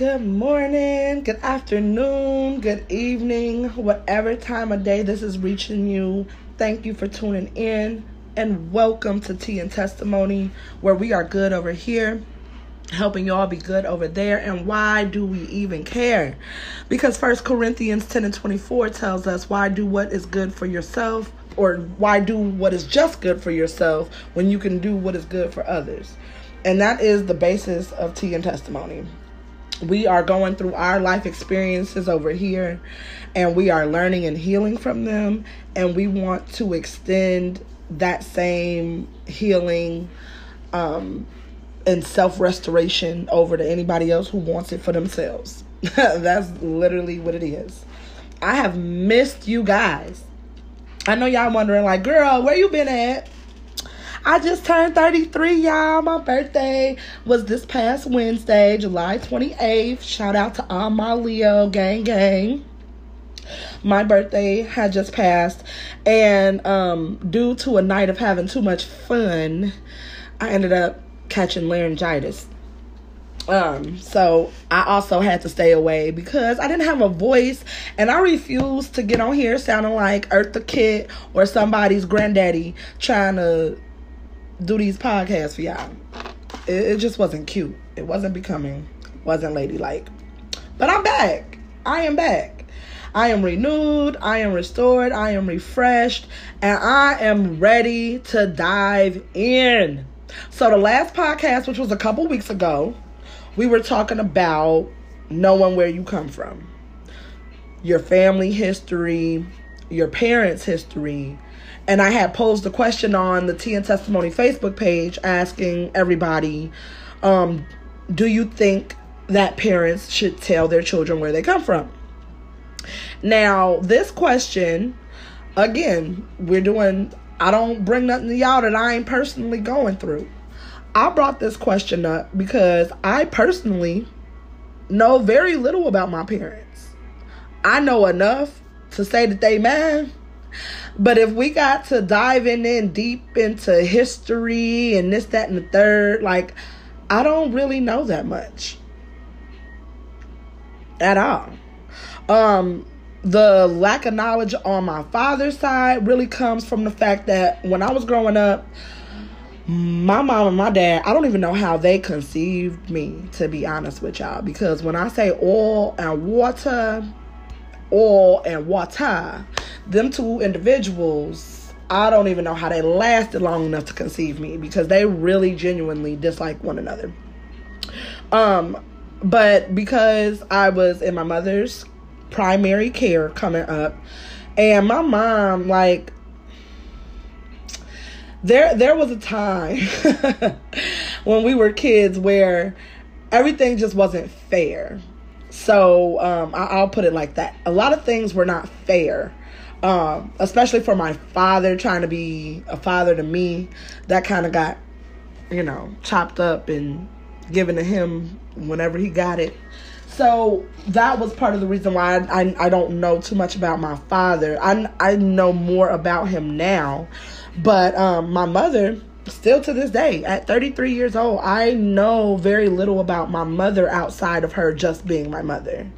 Good morning, good afternoon, good evening, whatever time of day this is reaching you. Thank you for tuning in and welcome to Tea and Testimony, where we are good over here, helping y'all be good over there. And why do we even care? Because First Corinthians 10 and 24 tells us, Why do what is good for yourself, or why do what is just good for yourself when you can do what is good for others? And that is the basis of Tea and Testimony we are going through our life experiences over here and we are learning and healing from them and we want to extend that same healing um, and self-restoration over to anybody else who wants it for themselves. That's literally what it is. I have missed you guys. I know y'all wondering like girl where you been at I just turned 33, y'all. My birthday was this past Wednesday, July 28th. Shout out to all my Leo gang gang. My birthday had just passed, and um, due to a night of having too much fun, I ended up catching laryngitis. Um, so I also had to stay away because I didn't have a voice and I refused to get on here sounding like Eartha Kitt or somebody's granddaddy trying to do these podcasts for y'all. It, it just wasn't cute. It wasn't becoming. Wasn't ladylike. But I'm back. I am back. I am renewed. I am restored. I am refreshed. And I am ready to dive in. So, the last podcast, which was a couple weeks ago, we were talking about knowing where you come from, your family history, your parents' history, and I had posed a question on the Tea and Testimony Facebook page asking everybody, um, do you think that parents should tell their children where they come from? Now, this question, again, we're doing, I don't bring nothing to y'all that I ain't personally going through. I brought this question up because I personally know very little about my parents. I know enough to say that they mad, but if we got to diving in deep into history and this, that, and the third, like, I don't really know that much at all. Um, the lack of knowledge on my father's side really comes from the fact that when I was growing up, my mom and my dad, I don't even know how they conceived me, to be honest with y'all. Because when I say oil and water, oil and water, them two individuals, I don't even know how they lasted long enough to conceive me because they really genuinely dislike one another. Um, but because I was in my mother's primary care coming up, and my mom, like, there there was a time when we were kids where everything just wasn't fair. So um, I, will put it like that. A lot of things were not fair um, especially for my father trying to be a father to me, that kind of got, you know, chopped up and given to him whenever he got it. So that was part of the reason why I, I, I don't know too much about my father. I, I know more about him now, but um, my mother, still to this day, at 33 years old, I know very little about my mother outside of her just being my mother.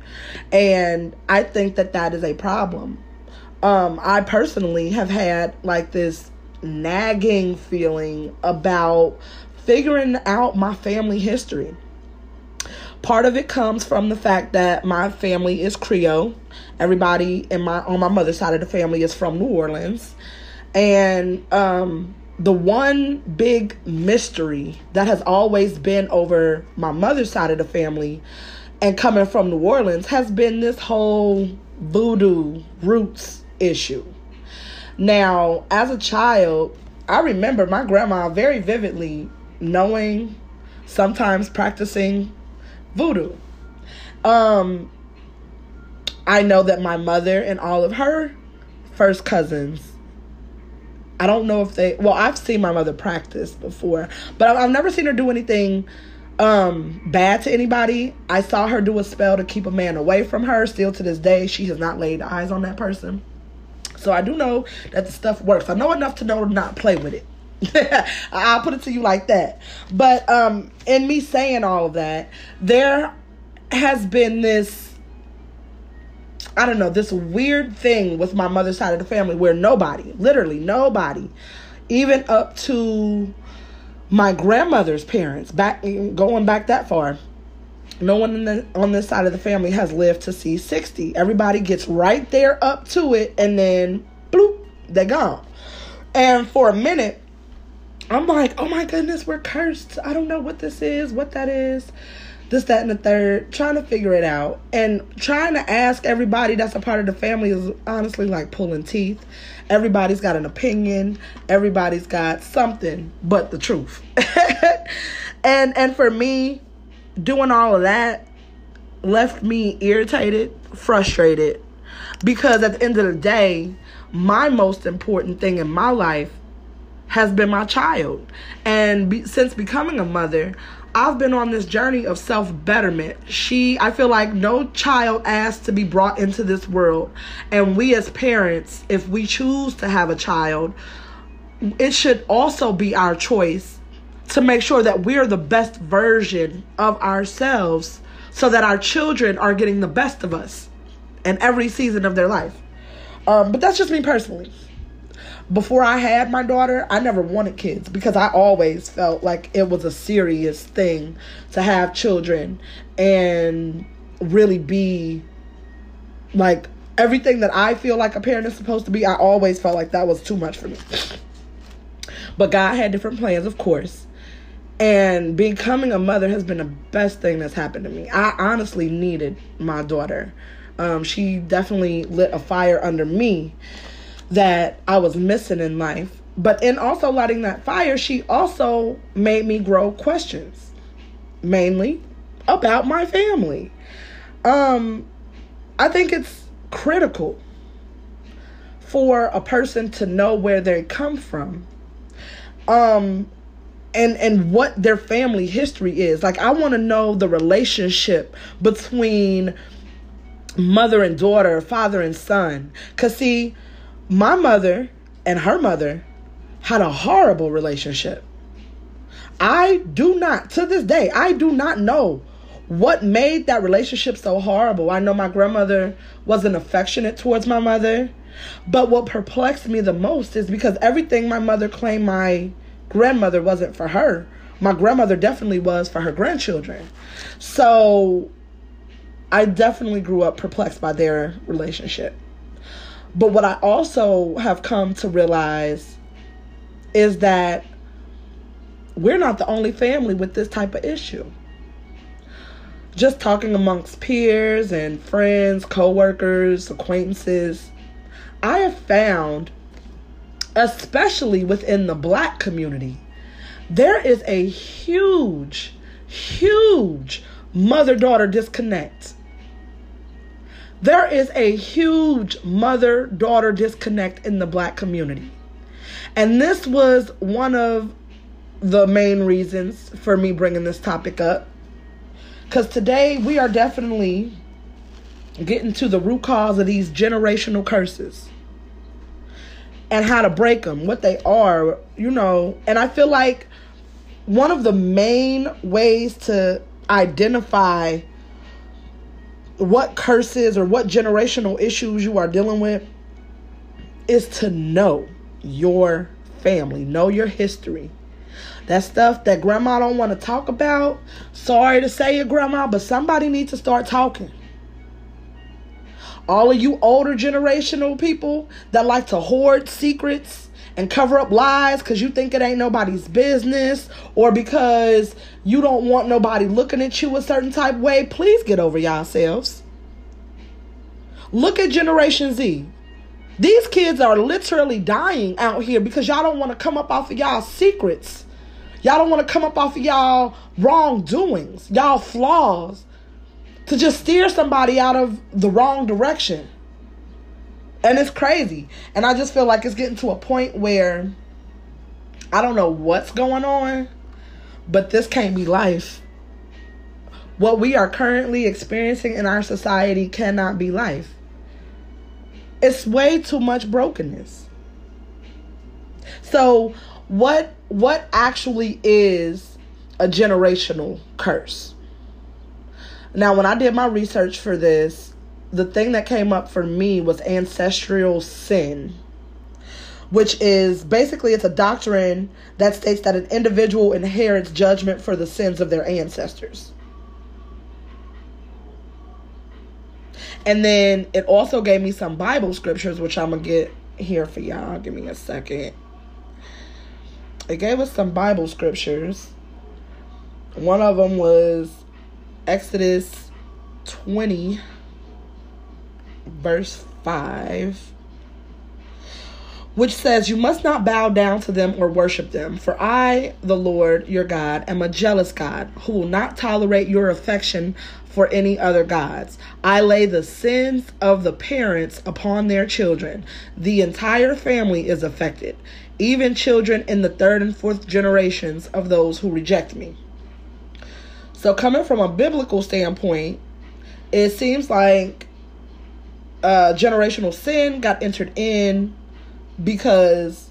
And I think that that is a problem um, I personally have had like this nagging feeling about figuring out my family history. Part of it comes from the fact that my family is Creole. Everybody in my on my mother's side of the family is from New Orleans. And um, the one big mystery that has always been over my mother's side of the family and coming from New Orleans has been this whole voodoo roots issue. Now, as a child, I remember my grandma very vividly knowing, sometimes practicing voodoo. Um, I know that my mother and all of her first cousins, I don't know if they, well, I've seen my mother practice before, but I've, never seen her do anything um bad to anybody. I saw her do a spell to keep a man away from her. Still to this day, she has not laid eyes on that person. So I do know that the stuff works. I know enough to know to not play with it. I'll put it to you like that. But um in me saying all of that, there has been this I don't know, this weird thing with my mother's side of the family where nobody, literally nobody, even up to my grandmother's parents, back going back that far, no one the, on this side of the family has lived to see 60. Everybody gets right there up to it and then bloop, they're gone. And for a minute, I'm like, oh my goodness, we're cursed. I don't know what this is, what that is this, that, and the third, trying to figure it out. And trying to ask everybody that's a part of the family is honestly like pulling teeth. Everybody's got an opinion, everybody's got something but the truth. and and for me, doing all of that left me irritated, frustrated, because at the end of the day, my most important thing in my life has been my child. And be, since becoming a mother, I've been on this journey of self betterment. She, I feel like no child asked to be brought into this world. And we as parents, if we choose to have a child, it should also be our choice to make sure that we're the best version of ourselves so that our children are getting the best of us in every season of their life. Um, but that's just me personally before I had my daughter, I never wanted kids because I always felt like it was a serious thing to have children and really be like everything that I feel like a parent is supposed to be. I always felt like that was too much for me. But God had different plans, of course. And becoming a mother has been the best thing that's happened to me. I honestly needed my daughter. Um, she definitely lit a fire under me that I was missing in life. But in also lighting that fire, she also made me grow questions, mainly about my family. Um, I think it's critical for a person to know where they come from. Um, and and what their family history is. Like I want to know the relationship between mother and daughter, father and son. Cuz see, my mother and her mother had a horrible relationship. I do not, to this day, I do not know what made that relationship so horrible. I know my grandmother wasn't affectionate towards my mother, but what perplexed me the most is because everything my mother claimed my grandmother wasn't for her, my grandmother definitely was for her grandchildren. So I definitely grew up perplexed by their relationship. But what I also have come to realize is that we're not the only family with this type of issue. Just talking amongst peers and friends, coworkers, acquaintances, I have found, especially within the black community, there is a huge, huge mother daughter disconnect there is a huge mother daughter disconnect in the black community. And this was one of the main reasons for me bringing this topic up. Because today we are definitely getting to the root cause of these generational curses and how to break them, what they are, you know. And I feel like one of the main ways to identify what curses or what generational issues you are dealing with is to know your family, know your history. That stuff that grandma don't want to talk about, sorry to say it, grandma, but somebody needs to start talking. All of you older generational people that like to hoard secrets and cover up lies because you think it ain't nobody's business or because you don't want nobody looking at you a certain type way, please get over yourselves. Look at Generation Z. These kids are literally dying out here because y'all don't want to come up off of y'all secrets. Y'all don't want to come up off of y'all wrongdoings, y'all flaws, to just steer somebody out of the wrong direction. And it's crazy. And I just feel like it's getting to a point where I don't know what's going on, but this can't be life. What we are currently experiencing in our society cannot be life. It's way too much brokenness. So, what what actually is a generational curse? Now, when I did my research for this, the thing that came up for me was ancestral sin which is basically it's a doctrine that states that an individual inherits judgment for the sins of their ancestors. And then it also gave me some Bible scriptures, which I'm going to get here for y'all. Give me a second. It gave us some Bible scriptures. One of them was Exodus 20, verse 5 which says, You must not bow down to them or worship them. For I, the Lord your God, am a jealous God who will not tolerate your affection for any other gods. I lay the sins of the parents upon their children. The entire family is affected, even children in the third and fourth generations of those who reject me. So, coming from a biblical standpoint, it seems like uh, generational sin got entered in because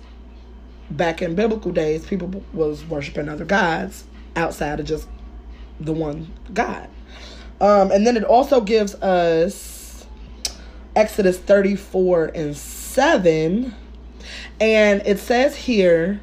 back in biblical days people was worshiping other gods outside of just the one god. Um, and then it also gives us exodus 34 and 7 and it says here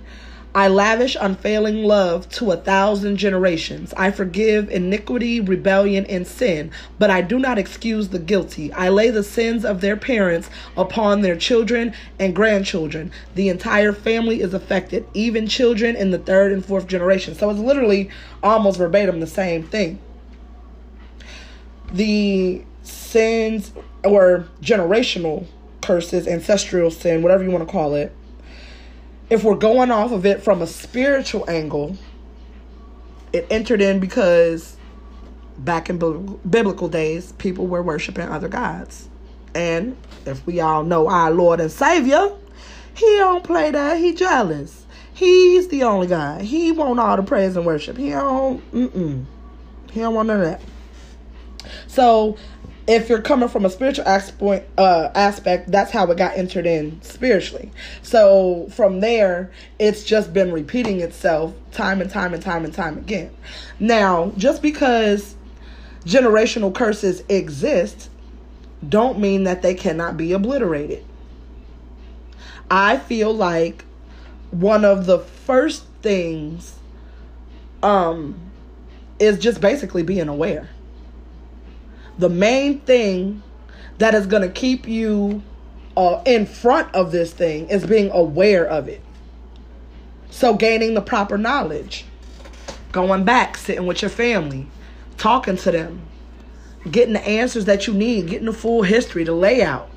I lavish unfailing love to a thousand generations. I forgive iniquity, rebellion, and sin, but I do not excuse the guilty. I lay the sins of their parents upon their children and grandchildren. The entire family is affected, even children in the third and fourth generation. So it's literally almost verbatim the same thing. The sins or generational curses, ancestral sin, whatever you want to call it if we're going off of it from a spiritual angle, it entered in because back in biblical days, people were worshiping other gods. And if we all know our Lord and Savior, he don't play that. He jealous. He's the only God. He want all the praise and worship. He don't. Mm-mm. He don't want none of that. So if you're coming from a spiritual aspect, uh, aspect, that's how it got entered in spiritually. So from there, it's just been repeating itself time and time and time and time again. Now, just because generational curses exist, don't mean that they cannot be obliterated. I feel like one of the first things um, is just basically being aware the main thing that is going to keep you uh, in front of this thing is being aware of it. So, gaining the proper knowledge, going back, sitting with your family, talking to them, getting the answers that you need, getting the full history, the layout,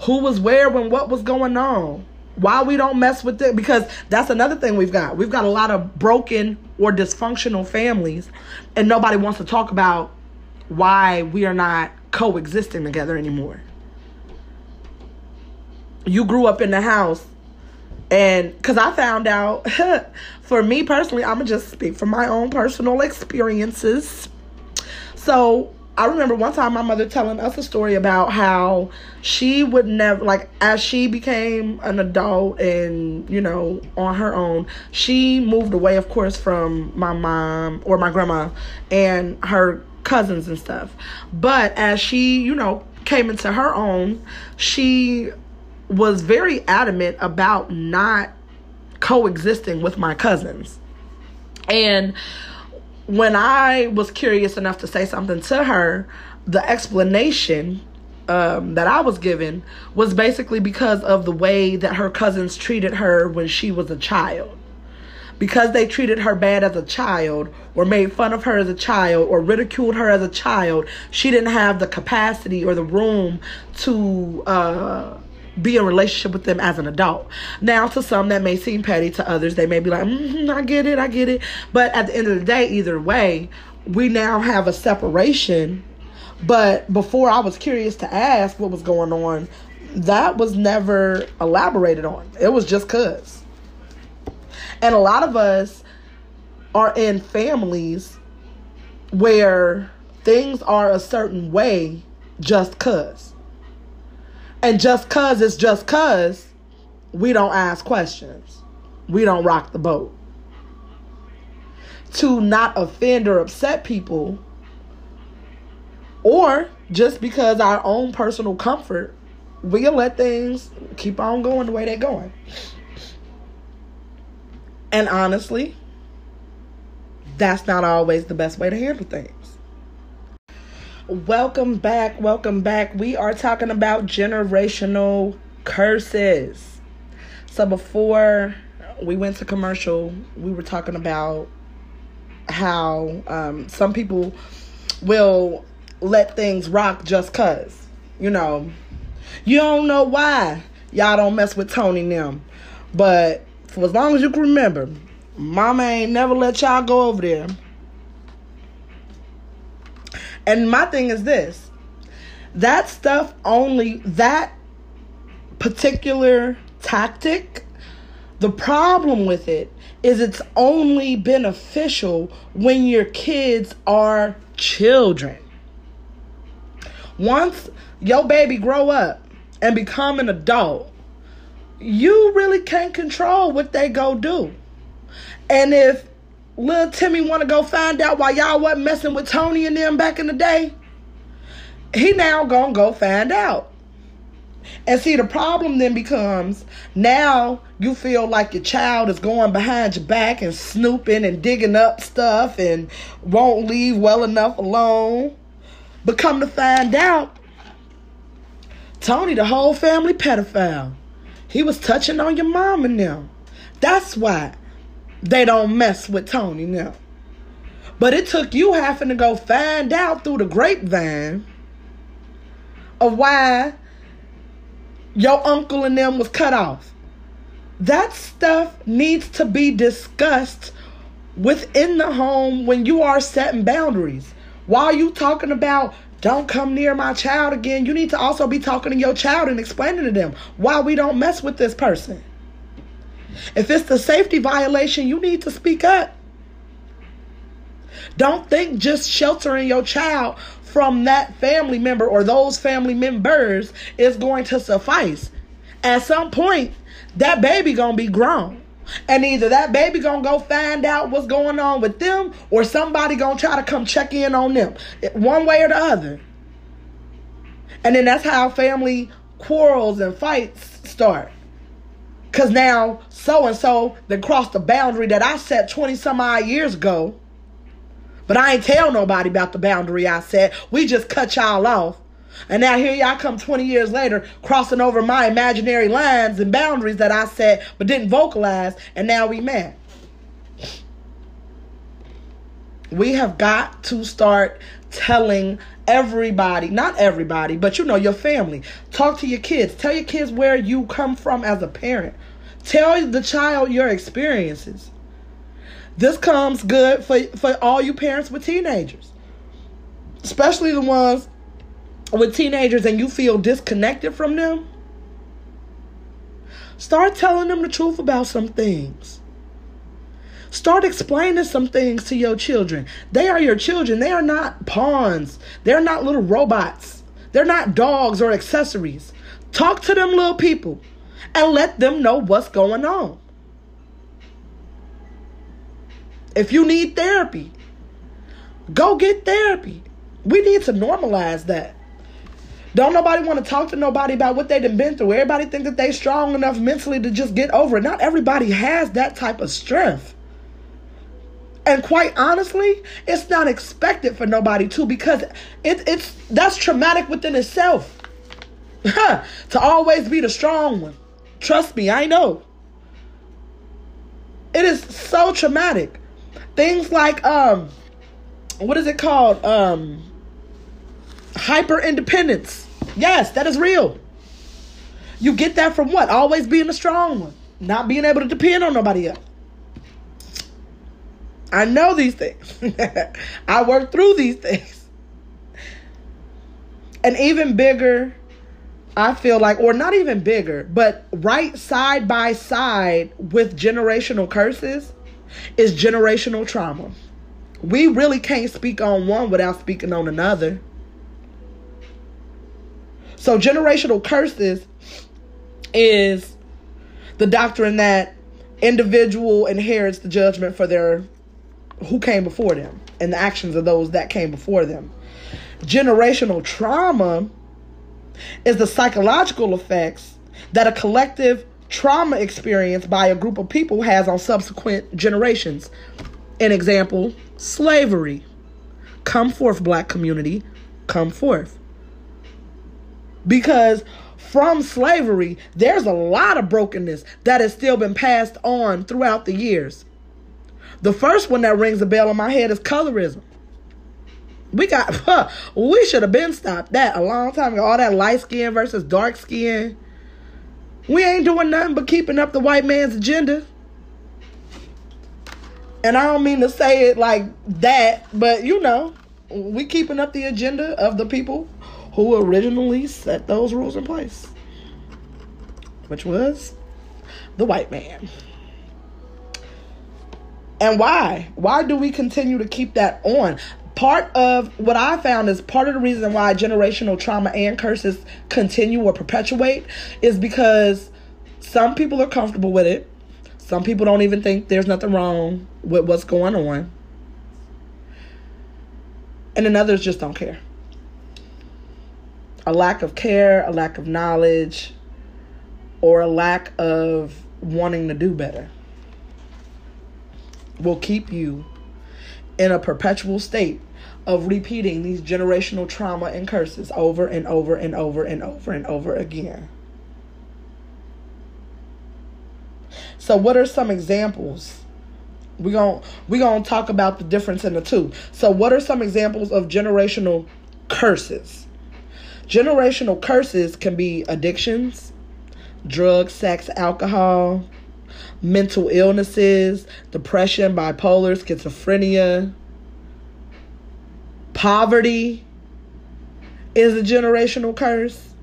who was where when what was going on, why we don't mess with it. Because that's another thing we've got. We've got a lot of broken or dysfunctional families, and nobody wants to talk about why we are not coexisting together anymore. You grew up in the house, and because I found out, for me personally, I'm gonna just speak from my own personal experiences. So I remember one time my mother telling us a story about how she would never, like, as she became an adult and, you know, on her own, she moved away, of course, from my mom or my grandma and her cousins and stuff. But as she, you know, came into her own, she was very adamant about not coexisting with my cousins. And when I was curious enough to say something to her, the explanation um, that I was given was basically because of the way that her cousins treated her when she was a child because they treated her bad as a child or made fun of her as a child or ridiculed her as a child, she didn't have the capacity or the room to uh, be in relationship with them as an adult. Now, to some that may seem petty, to others they may be like, mm-hmm, I get it, I get it. But at the end of the day, either way, we now have a separation. But before I was curious to ask what was going on, that was never elaborated on. It was just cuz. And a lot of us are in families where things are a certain way just cuz. And just cuz it's just cuz we don't ask questions. We don't rock the boat. To not offend or upset people, Or just because our own personal comfort, we'll let things keep on going the way they're going. And honestly, that's not always the best way to handle things. Welcome back. Welcome back. We are talking about generational curses. So before we went to commercial, we were talking about how um, some people will let things rock just cuz. You know, you don't know why y'all don't mess with Tony them. But for as long as you can remember, mama ain't never let y'all go over there. And my thing is this that stuff only, that particular tactic, the problem with it is it's only beneficial when your kids are children. Once your baby grow up and become an adult, you really can't control what they go do. And if little Timmy want to go find out why y'all wasn't messing with Tony and them back in the day, he now gonna go find out. And see, the problem then becomes now you feel like your child is going behind your back and snooping and digging up stuff and won't leave well enough alone. But come to find out, Tony, the whole family pedophile. He was touching on your mom and them. That's why they don't mess with Tony now. But it took you having to go find out through the grapevine of why your uncle and them was cut off. That stuff needs to be discussed within the home when you are setting boundaries. While you talking about don't come near my child again, you need to also be talking to your child and explaining to them why we don't mess with this person. If it's the safety violation, you need to speak up. Don't think just sheltering your child from that family member or those family members is going to suffice. At some point, that baby gonna be grown. And either that baby gonna go find out what's going on with them or somebody gonna try to come check in on them. One way or the other. And then that's how family quarrels and fights start. Cause now so and so that crossed the boundary that I set 20 some odd years ago. But I ain't tell nobody about the boundary I set. We just cut y'all off. And now here y'all come 20 years later, crossing over my imaginary lines and boundaries that I set but didn't vocalize, and now we mad. We have got to start telling everybody, not everybody, but you know, your family. Talk to your kids. Tell your kids where you come from as a parent. Tell the child your experiences. This comes good for, for all you parents with teenagers, especially the ones with teenagers and you feel disconnected from them. Start telling them the truth about some things. Start explaining some things to your children. They are your children. They are not pawns. They're not little robots. They're not dogs or accessories. Talk to them little people and let them know what's going on. If you need therapy, go get therapy. We need to normalize that. Don't nobody want to talk to nobody about what they have been through. Everybody think that they strong enough mentally to just get over it. Not everybody has that type of strength. And quite honestly, it's not expected for nobody to because it, it's that's traumatic within itself. to always be the strong one. Trust me, I know. It is so traumatic. Things like um what is it called? Um hyper independence. Yes, that is real. You get that from what? Always being the strong one, not being able to depend on nobody else. I know these things. I work through these things. And even bigger, I feel like, or not even bigger, but right side by side with generational curses is generational trauma. We really can't speak on one without speaking on another. So, generational curses is the doctrine that individual inherits the judgment for their who came before them and the actions of those that came before them. generational trauma is the psychological effects that a collective trauma experience by a group of people has on subsequent generations. An example slavery. Come forth, black community, come forth. Because from slavery, there's a lot of brokenness that has still been passed on throughout the years. The first one that rings a bell in my head is colorism. We got, huh, we should have been stopped that a long time ago. All that light skin versus dark skin. We ain't doing nothing but keeping up the white man's agenda. And I don't mean to say it like that, but you know, we keeping up the agenda of the people who originally set those rules in place, which was the white man. And why? Why do we continue to keep that on? Part of what I found is part of the reason why generational trauma and curses continue or perpetuate is because some people are comfortable with it. Some people don't even think there's nothing wrong with what's going on. And then others just don't care. A lack of care, a lack of knowledge, or a lack of wanting to do better will keep you in a perpetual state of repeating these generational trauma and curses over and over and over and over and over again. So what are some examples? We're going we going to talk about the difference in the two. So what are some examples of generational curses? Generational curses can be addictions, drugs, sex, alcohol, mental illnesses, depression, bipolar, schizophrenia, poverty is a generational curse,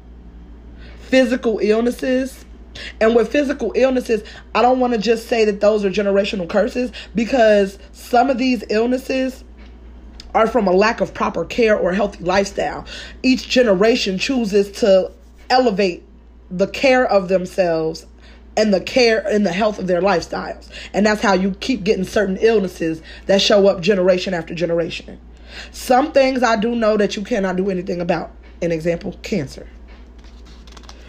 physical illnesses. And with physical illnesses, I don't want to just say that those are generational curses because some of these illnesses are from a lack of proper care or healthy lifestyle. Each generation chooses to elevate the care of themselves and the care and the health of their lifestyles. And that's how you keep getting certain illnesses that show up generation after generation. Some things I do know that you cannot do anything about. An example, cancer.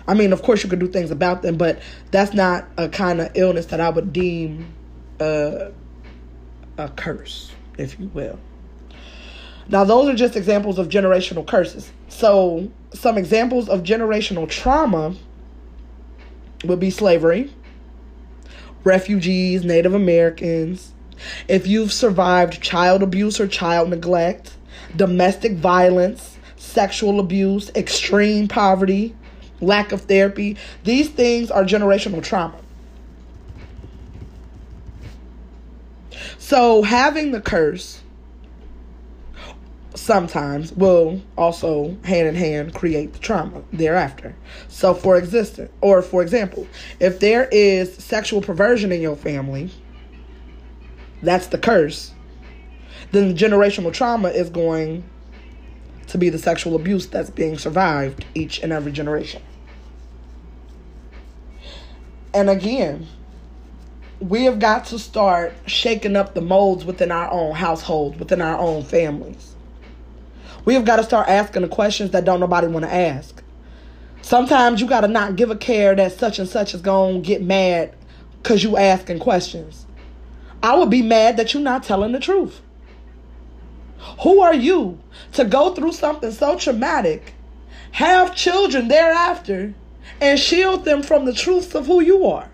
I mean, of course, you can do things about them, but that's not a kind of illness that I would deem uh, a curse, if you will. Now, those are just examples of generational curses. So, some examples of generational trauma would be slavery, refugees, Native Americans, if you've survived child abuse or child neglect, domestic violence, sexual abuse, extreme poverty, lack of therapy, these things are generational trauma. So, having the curse sometimes will also hand in hand create the trauma thereafter. So for existence or for example, if there is sexual perversion in your family, that's the curse. Then the generational trauma is going to be the sexual abuse that's being survived each and every generation. And again, we have got to start shaking up the molds within our own households, within our own families we have got to start asking the questions that don't nobody want to ask. Sometimes you got to not give a care that such and such is going to get mad because you asking questions. I would be mad that you're not telling the truth. Who are you to go through something so traumatic, have children thereafter, and shield them from the truths of who you are?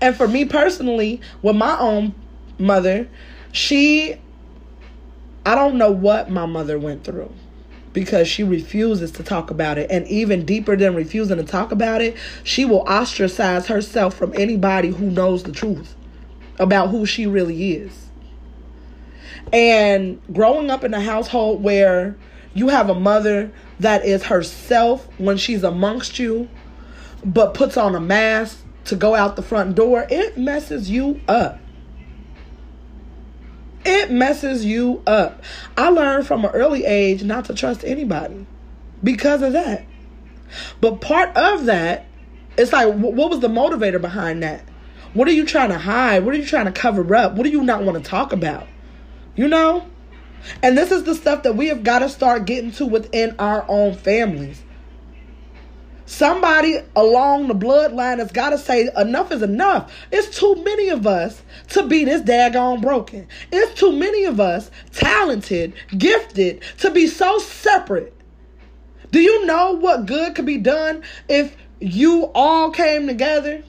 And for me personally, with my own mother, she, I don't know what my mother went through because she refuses to talk about it. And even deeper than refusing to talk about it, she will ostracize herself from anybody who knows the truth about who she really is. And growing up in a household where you have a mother that is herself when she's amongst you, but puts on a mask to go out the front door, it messes you up it messes you up. I learned from an early age not to trust anybody because of that. But part of that, it's like, what was the motivator behind that? What are you trying to hide? What are you trying to cover up? What do you not want to talk about? You know? And this is the stuff that we have got to start getting to within our own families. Somebody along the bloodline has got to say enough is enough. It's too many of us to be this daggone broken. It's too many of us talented, gifted to be so separate. Do you know what good could be done if you all came together?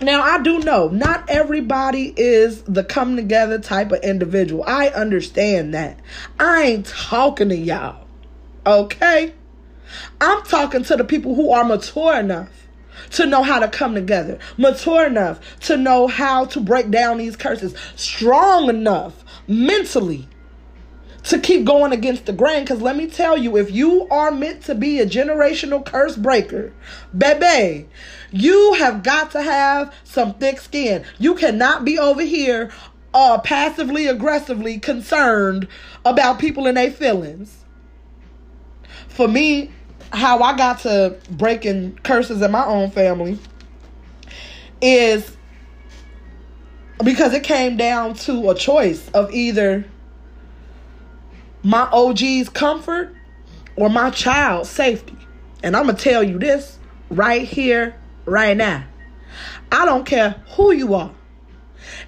Now, I do know not everybody is the come together type of individual. I understand that. I ain't talking to y'all. Okay? I'm talking to the people who are mature enough to know how to come together, mature enough to know how to break down these curses, strong enough mentally to keep going against the grain. Because let me tell you, if you are meant to be a generational curse breaker, baby, you have got to have some thick skin. You cannot be over here uh, passively aggressively concerned about people and their feelings. For me, how I got to breaking curses in my own family is because it came down to a choice of either my OG's comfort or my child's safety. And I'm going to tell you this right here, right now. I don't care who you are.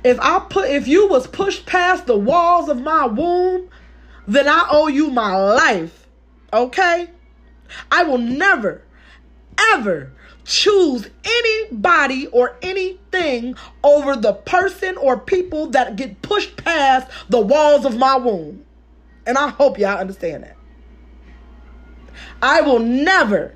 If I put if you was pushed past the walls of my womb, then I owe you my life. Okay? I will never, ever choose anybody or anything over the person or people that get pushed past the walls of my womb. And I hope y'all understand that. I will never,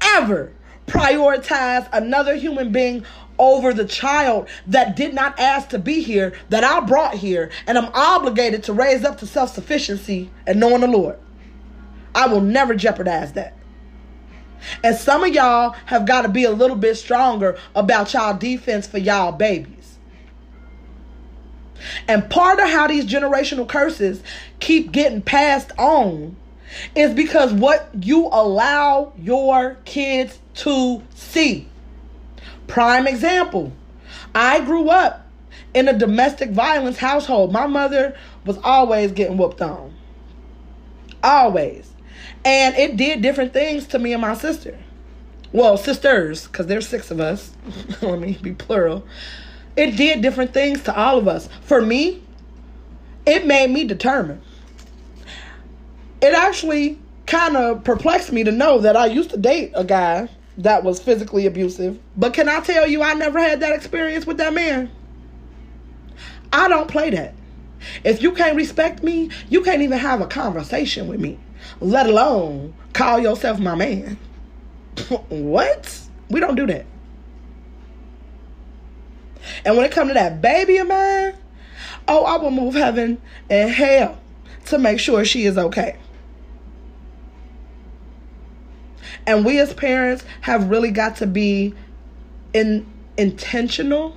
ever prioritize another human being over the child that did not ask to be here, that I brought here, and I'm obligated to raise up to self sufficiency and knowing the Lord. I will never jeopardize that. And some of y'all have got to be a little bit stronger about y'all defense for y'all babies. And part of how these generational curses keep getting passed on is because what you allow your kids to see. Prime example I grew up in a domestic violence household. My mother was always getting whooped on. Always. And it did different things to me and my sister. Well, sisters, because there's six of us. Let me be plural. It did different things to all of us. For me, it made me determined. It actually kind of perplexed me to know that I used to date a guy that was physically abusive. But can I tell you, I never had that experience with that man? I don't play that. If you can't respect me, you can't even have a conversation with me let alone call yourself my man. what? We don't do that. And when it comes to that baby of mine, oh, I will move heaven and hell to make sure she is okay. And we as parents have really got to be in intentional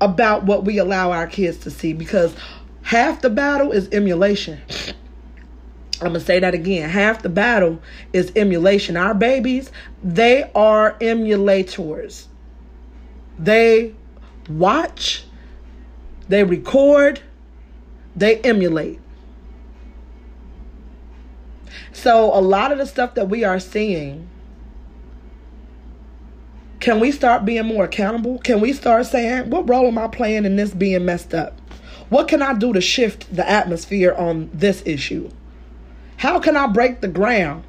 about what we allow our kids to see because half the battle is emulation. I'm to say that again. Half the battle is emulation. Our babies, they are emulators. They watch, they record, they emulate. So, a lot of the stuff that we are seeing, can we start being more accountable? Can we start saying, what role am I playing in this being messed up? What can I do to shift the atmosphere on this issue? How can I break the ground?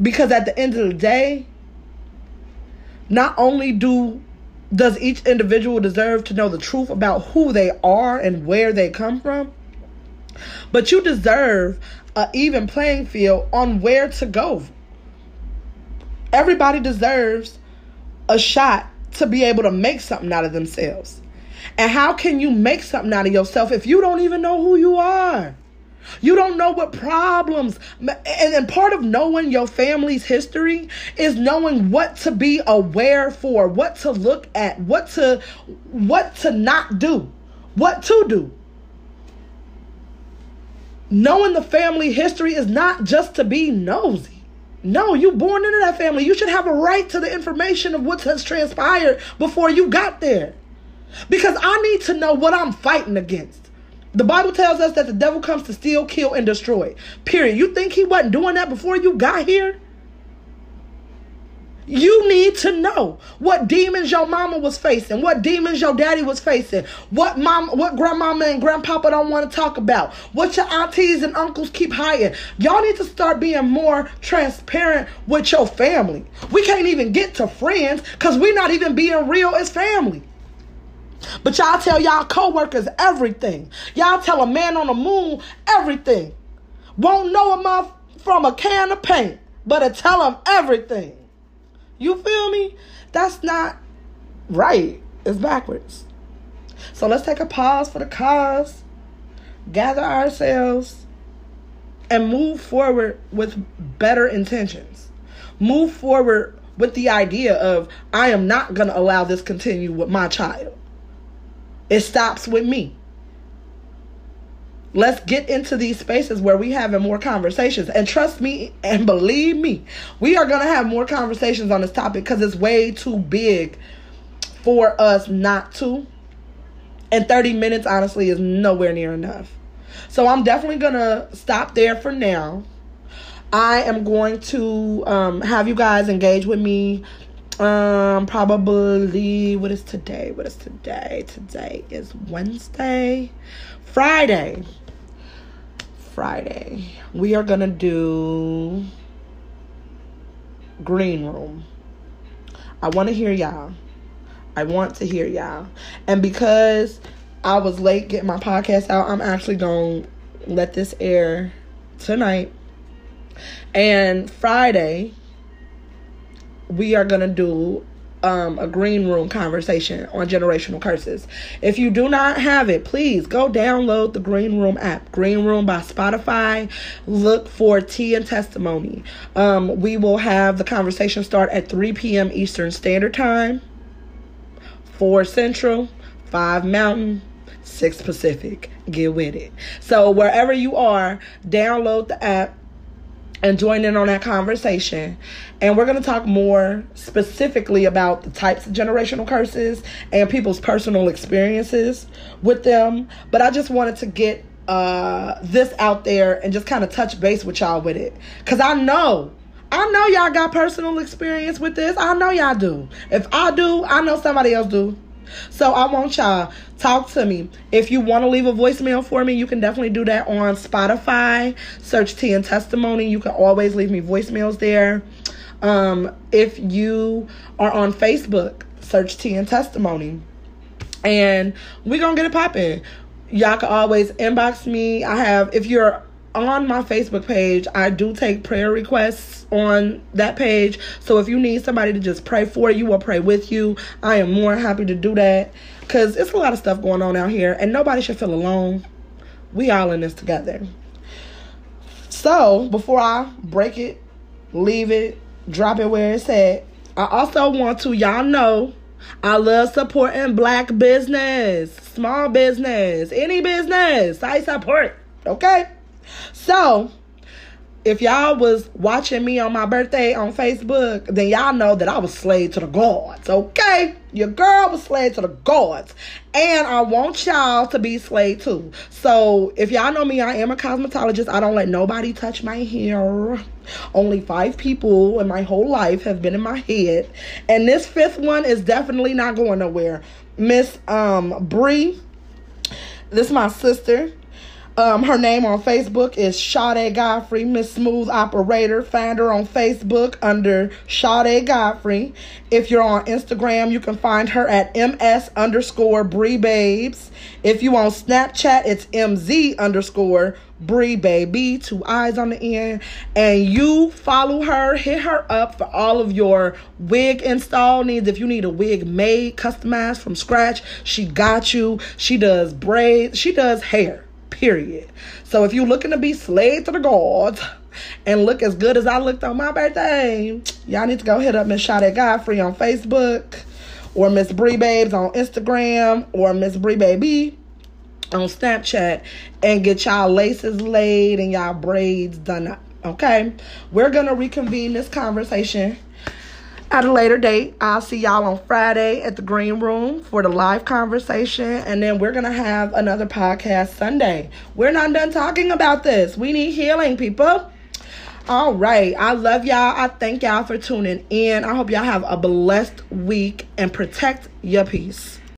Because at the end of the day, not only do does each individual deserve to know the truth about who they are and where they come from, but you deserve an even playing field on where to go. Everybody deserves a shot to be able to make something out of themselves. And how can you make something out of yourself if you don't even know who you are? You don't know what problems. And, part of knowing your family's history is knowing what to be aware for, what to look at, what to what to not do, what to do. Knowing the family history is not just to be nosy. No, you born into that family. You should have a right to the information of what has transpired before you got there. Because I need to know what I'm fighting against. The Bible tells us that the devil comes to steal, kill, and destroy. Period. You think he wasn't doing that before you got here? You need to know what demons your mama was facing, what demons your daddy was facing, what mom, what grandmama and grandpapa don't want to talk about, what your aunties and uncles keep hiding. Y'all need to start being more transparent with your family. We can't even get to friends because we're not even being real as family. But y'all tell y'all coworkers everything. Y'all tell a man on the moon everything. Won't know a month from a can of paint, but to tell him everything. You feel me? That's not right. It's backwards. So let's take a pause for the cause, gather ourselves, and move forward with better intentions. Move forward with the idea of I am not going to allow this continue with my child. It stops with me. Let's get into these spaces where we having more conversations. And trust me and believe me, we are going to have more conversations on this topic because it's way too big for us not to. And 30 minutes, honestly, is nowhere near enough. So I'm definitely going to stop there for now. I am going to um, have you guys engage with me um probably what is today what is today today is wednesday friday Friday, we are to do green room. I want to hear y'all. I want to hear y'all. And because I was late getting my podcast out, I'm actually to let this air tonight. And Friday, we are going to do um, a green room conversation on generational curses. If you do not have it, please go download the Green Room app. Green Room by Spotify. Look for Tea and Testimony. Um, we will have the conversation start at 3 p.m. Eastern Standard Time, 4 Central, 5 Mountain, 6 Pacific. Get with it. So, wherever you are, download the app and join in on that conversation. And we're going to talk more specifically about the types of generational curses and people's personal experiences with them. But I just wanted to get uh, this out there and just kind of touch base with y'all with it. Because I know. I know y'all got personal experience with this. I know y'all do. If I do, I know somebody else do. So I want y'all talk to me. If you want to leave a voicemail for me, you can definitely do that on Spotify. Search Tea and Testimony. You can always leave me voicemails there. Um, if you are on Facebook, search Tea and Testimony. And we're gonna get it popping. Y'all can always inbox me. I have if you're on my Facebook page, I do take prayer requests on that page. So if you need somebody to just pray for you or pray with you, I am more happy to do that because it's a lot of stuff going on out here and nobody should feel alone. We all in this together. So before I break it, leave it, drop it where it's at, I also want to, y'all know, I love supporting black business, small business, any business. I support. Okay? So, if y'all was watching me on my birthday on Facebook, then y'all know that I was slayed to the gods, okay? Your girl was slayed to the gods. And I want y'all to be slayed too. So if y'all know me, I am a cosmetologist. I don't let nobody touch my hair. Only five people in my whole life have been in my head. And this fifth one is definitely not going nowhere. Miss um Bree. This is my sister. Um, her name on Facebook is Sade Godfrey, Miss Smooth Operator. Find her on Facebook under Sade Godfrey. If you're on Instagram, you can find her at ms underscore Bree Babes. If you on Snapchat, it's mz underscore Bree Baby, two eyes on the end. And you follow her, hit her up for all of your wig install needs. If you need a wig made, customized from scratch, she got you. She does braids, she does hair period. So if you're looking to be slave to the gods and look as good as I looked on my birthday, y'all need to go hit up Miss Sade Godfrey on Facebook or Miss Bree Babes on Instagram or Miss Bree Baby on Snapchat and get y'all laces laid and y'all braids done up. Okay, we're gonna reconvene this conversation at a later date. I'll see y'all on Friday at the Green Room for the live conversation, and then we're gonna have another podcast Sunday. We're not done talking about this. We need healing, people. All right. I love y'all. I thank y'all for tuning in. I hope y'all have a blessed week and protect your peace.